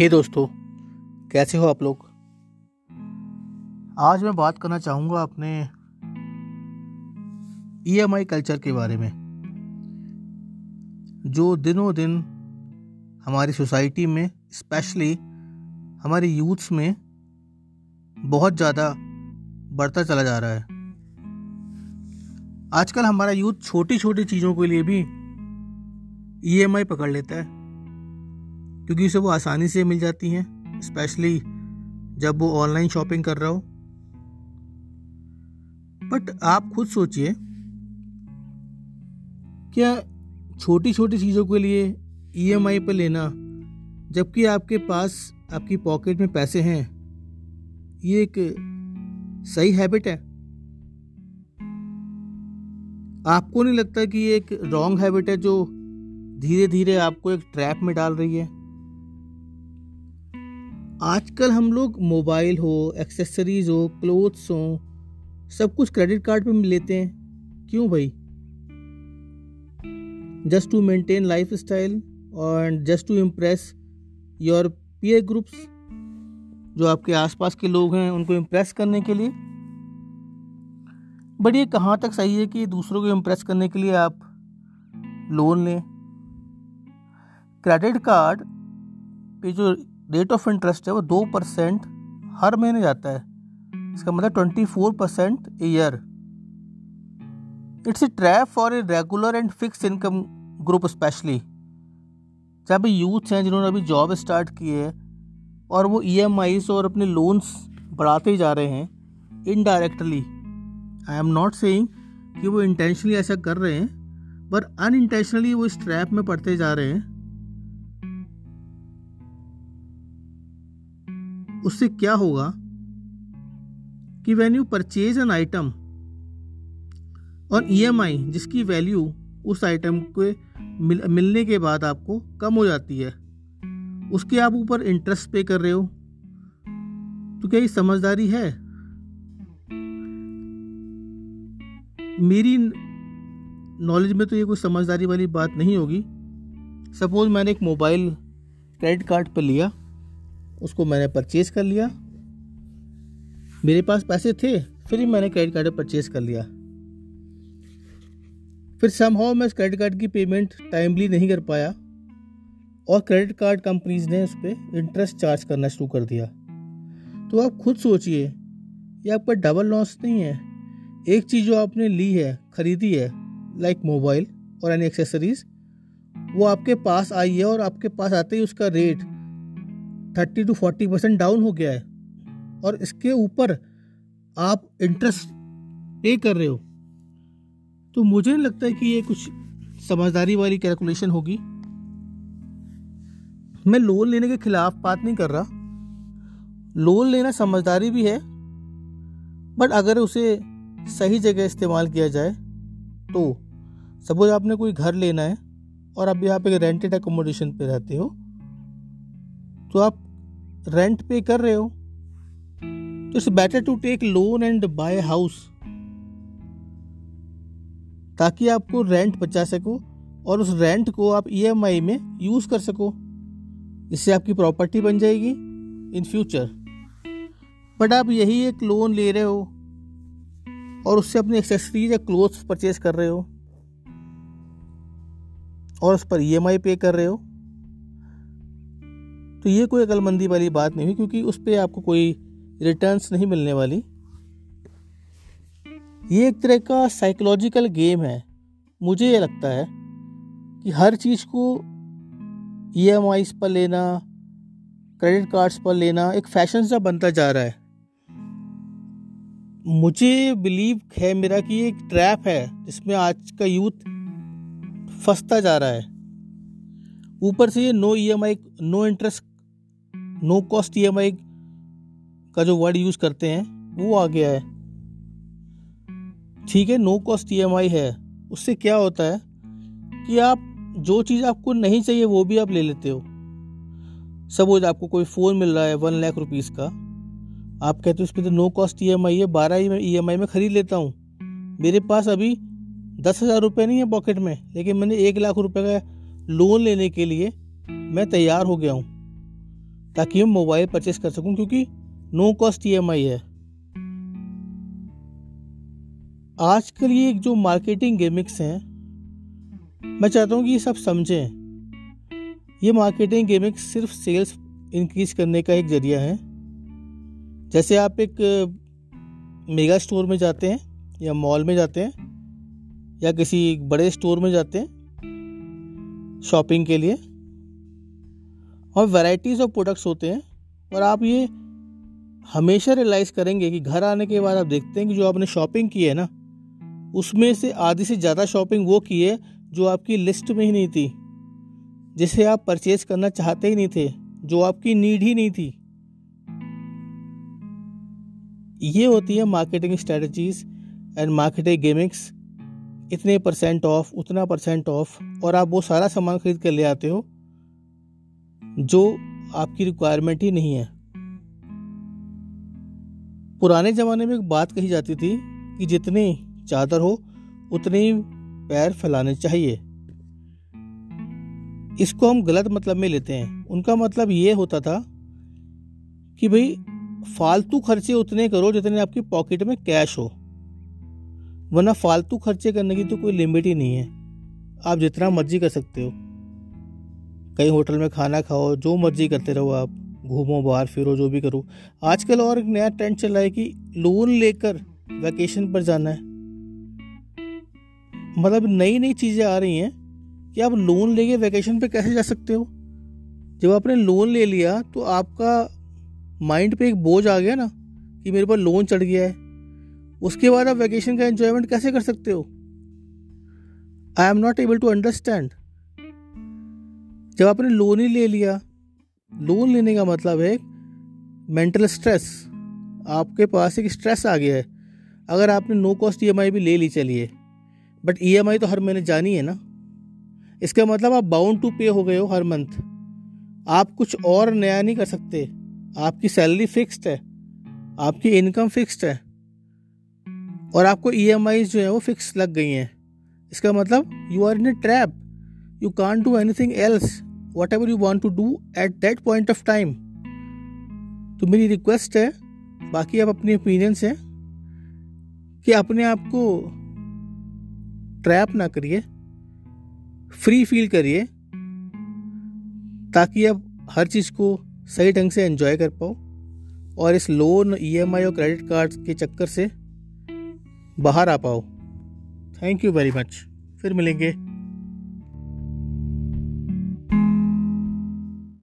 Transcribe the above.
हे hey दोस्तों, कैसे हो आप लोग? आज मैं बात करना चाहूँगा अपने ईएमआई e कल्चर के बारे में, जो दिनों दिन हमारी सोसाइटी में, स्पेशली हमारे यूथ्स में बहुत ज़्यादा बढ़ता चला जा रहा है। आजकल हमारा यूथ छोटी छोटी चीज़ों के लिए भी ईएमआई e पकड़ लेता है। क्योंकि उसे वो आसानी से मिल जाती हैं स्पेशली जब वो ऑनलाइन शॉपिंग कर रहा हो। बट आप खुद सोचिए, क्या छोटी छोटी चीज़ों के लिए ईएमआई e पर लेना, जबकि आपके पास, आपकी पॉकेट में पैसे हैं, ये एक सही हैबिट है? आपको नहीं लगता कि ये एक रॉन्ग हैबिट है जो धीरे धीरे आपको एक ट्रैप में डाल रही है? आजकल हम लोग मोबाइल हो एक्सेसरीज हो क्लोथ्स हो, सब कुछ क्रेडिट कार्ड पे लेते हैं। क्यों भाई? Just to maintain lifestyle और just to impress your peer groups जो आपके आसपास के लोग हैं, उनको इम्प्रेस करने के लिए। बट ये कहाँ तक सही है कि दूसरों को इम्प्रेस करने के लिए आप लोन लें? क्रेडिट कार्ड पे जो रेट ऑफ़ इंटरेस्ट है वो दो परसेंट हर महीने जाता है। इसका मतलब twenty four percent year it's a trap for a regular and fix income group specially जहाँ पे यूथ हैं जिन्होंने अभी जॉब स्टार्ट की है और वो ई आईज और अपने लोन्स बढ़ाते जा रहे हैं indirectly I am not saying कि वो इंटेंशनली ऐसा कर रहे हैं पर अनइंटेंशनली वो इस ट्रैप में पड़ते जा रहे हैं। उससे क्या होगा? कि when you purchase an item और ईएमआई e जिसकी वैल्यू उस आइटम के मिल, मिलने के बाद आपको कम हो जाती है उसके आप ऊपर इंटरेस्ट पे कर रहे हो तो क्या ये समझदारी है? मेरी नॉलेज में तो ये कोई समझदारी वाली बात नहीं होगी। सपोज़ मैंने एक मोबाइल क्रेडिट कार्ड पर लिया। उसको मैंने परचेज़ कर लिया। मेरे पास पैसे थे, फिर मैंने क्रेडिट कार्ड परचेज़ कर लिया। फिर समहाउ मैं उस क्रेडिट कार्ड की पेमेंट टाइमली नहीं कर पाया और क्रेडिट कार्ड कंपनीज़ ने उस पर इंटरेस्ट चार्ज करना शुरू कर दिया। तो आप खुद सोचिए, ये आपका डबल लॉस नहीं है। एक चीज़ जो आपने ली है, ख़रीदी है लाइक मोबाइल और एनी एक्सेसरीज वो आपके पास आई है और आपके पास आते ही उसका rate thirty to forty percent down हो गया है। और इसके ऊपर आप इंटरेस्ट पे कर रहे हो। तो मुझे नहीं लगता है कि ये कुछ समझदारी वाली कैलकुलेशन होगी। मैं लोन लेने के खिलाफ बात नहीं कर रहा। लोन लेना समझदारी भी है बट अगर उसे सही जगह इस्तेमाल किया जाए तो सपोज़ आपने कोई घर लेना है और अभी आप एक रेंटेड एकोमोडेशन पे रहते हो तो आप रेंट पे कर रहे हो। तो it's better to take loan and buy house ताकि आपको रेंट बचा सको और उस रेंट को आप ईएमआई e में यूज़ कर सको। इससे आपकी प्रॉपर्टी बन जाएगी इन फ्यूचर बट आप यही एक लोन ले रहे हो और उससे अपनी एक्सेसरीज या क्लोथ्स परचेज कर रहे हो और उस पर ईएमआई पे कर रहे हो। तो ये कोई अकलमंदी वाली बात नहीं हुई, क्योंकि उस पर आपको कोई रिटर्न्स नहीं मिलने वाली। ये एक तरह का साइकोलॉजिकल गेम है। मुझे ये लगता है कि हर चीज़ को ई एम आईज पर लेना क्रेडिट कार्ड्स पर लेना, एक फ़ैशन सा बनता जा रहा है। मुझे बिलीव है मेरा कि एक ट्रैप है, जिसमें आज का यूथ फंसता जा रहा है। ऊपर से ये no E M I no interest no cost EMI का जो वर्ड यूज़ करते हैं, वो आ गया है। ठीक है नो कॉस्ट ईएमआई है। उससे क्या होता है कि आप जो चीज़ आपको नहीं चाहिए, वो भी आप ले लेते हो। सपोज़ आपको कोई फ़ोन मिल रहा है वन लाख रुपीज़ का। आप कहते हो पर तो no cost E M I है, बारह ई एम में ख़रीद लेता हूँ। मेरे पास अभी दस हज़ार रुपये नहीं है पॉकेट में, लेकिन मैंने एक लाख रुपये का लोन लेने के लिए मैं तैयार हो गया हूँ। ताकि मैं मोबाइल परचेस कर सकूँ, क्योंकि नो कॉस्ट ई है। आजकल ये जो मार्केटिंग गेमिक्स हैं, मैं चाहता हूँ कि ये सब समझें। ये मार्केटिंग गेमिक्स सिर्फ़ सेल्स इंक्रीज करने का एक ज़रिया है। जैसे आप एक मेगा स्टोर में जाते हैं, या मॉल में जाते हैं, या किसी बड़े स्टोर में जाते हैं शॉपिंग के लिए और वैरायटीज़ ऑफ़ प्रोडक्ट्स होते हैं। और आप ये हमेशा रियलाइज़ करेंगे कि घर आने के बाद आप देखते हैं कि जो आपने शॉपिंग की है ना, उसमें से आधी से ज़्यादा शॉपिंग वो की है जो आपकी लिस्ट में ही नहीं थी, जिसे आप परचेज करना चाहते ही नहीं थे, जो आपकी नीड ही नहीं थी। ये होती है marketing strategies and marketing gamings इतने परसेंट ऑफ़ उतना परसेंट ऑफ़ और आप वो सारा सामान खरीद कर ले आते हो। जो आपकी रिक्वायरमेंट ही नहीं है। पुराने ज़माने में एक बात कही जाती थी कि जितनी चादर हो, उतने पैर फैलाने चाहिए। इसको हम गलत मतलब में लेते हैं। उनका मतलब ये होता था कि भाई, फालतू खर्चे उतने करो जितने आपकी पॉकेट में कैश हो। वरना फालतू खर्चे करने की तो कोई लिमिट ही नहीं है। आप जितना मर्ज़ी कर सकते हो। कहीं होटल में खाना खाओ, जो मर्ज़ी करते रहो आप, घूमो, बाहर फिरो, जो भी करो। आजकल और एक नया ट्रेंड चल रहा है कि लोन लेकर वैकेशन पर जाना है। मतलब नई नई चीज़ें आ रही हैं कि आप लोन लेके वैकेशन पे कैसे जा सकते हो? जब आपने लोन ले लिया तो आपका माइंड पे एक बोझ आ गया ना कि मेरे पर लोन चढ़ गया है। उसके बाद आप वैकेशन का एंजॉयमेंट कैसे कर सकते हो? I am not able to understand जब आपने लोन ही ले लिया लोन लेने का मतलब है मेंटल स्ट्रेस आपके पास एक स्ट्रेस आ गया है। अगर आपने नो कॉस्ट ईएमआई भी ले ली चलिए बट ई e तो हर महीने जानी है ना। इसका मतलब आप बाउंड टू पे हो गए हो हर मंथ आप कुछ और नया नहीं कर सकते। आपकी सैलरी फिक्स्ड है। आपकी इनकम फिक्स्ड है। और आपको ई e जो है वो फिक्स लग गई हैं। इसका मतलब you are in a trap you can't do anything else whatever you want to do at that point of time तो मेरी रिक्वेस्ट है, बाकी आप अपनी ओपिनियंस हैं, कि अपने आप को ट्रैप ना करिए फ्री फील करिए, ताकि आप हर चीज़ को सही ढंग से एंजॉय कर पाओ, और इस लोन ईएमआई और क्रेडिट कार्ड के चक्कर से बाहर आ पाओ। थैंक यू वेरी मच फिर मिलेंगे।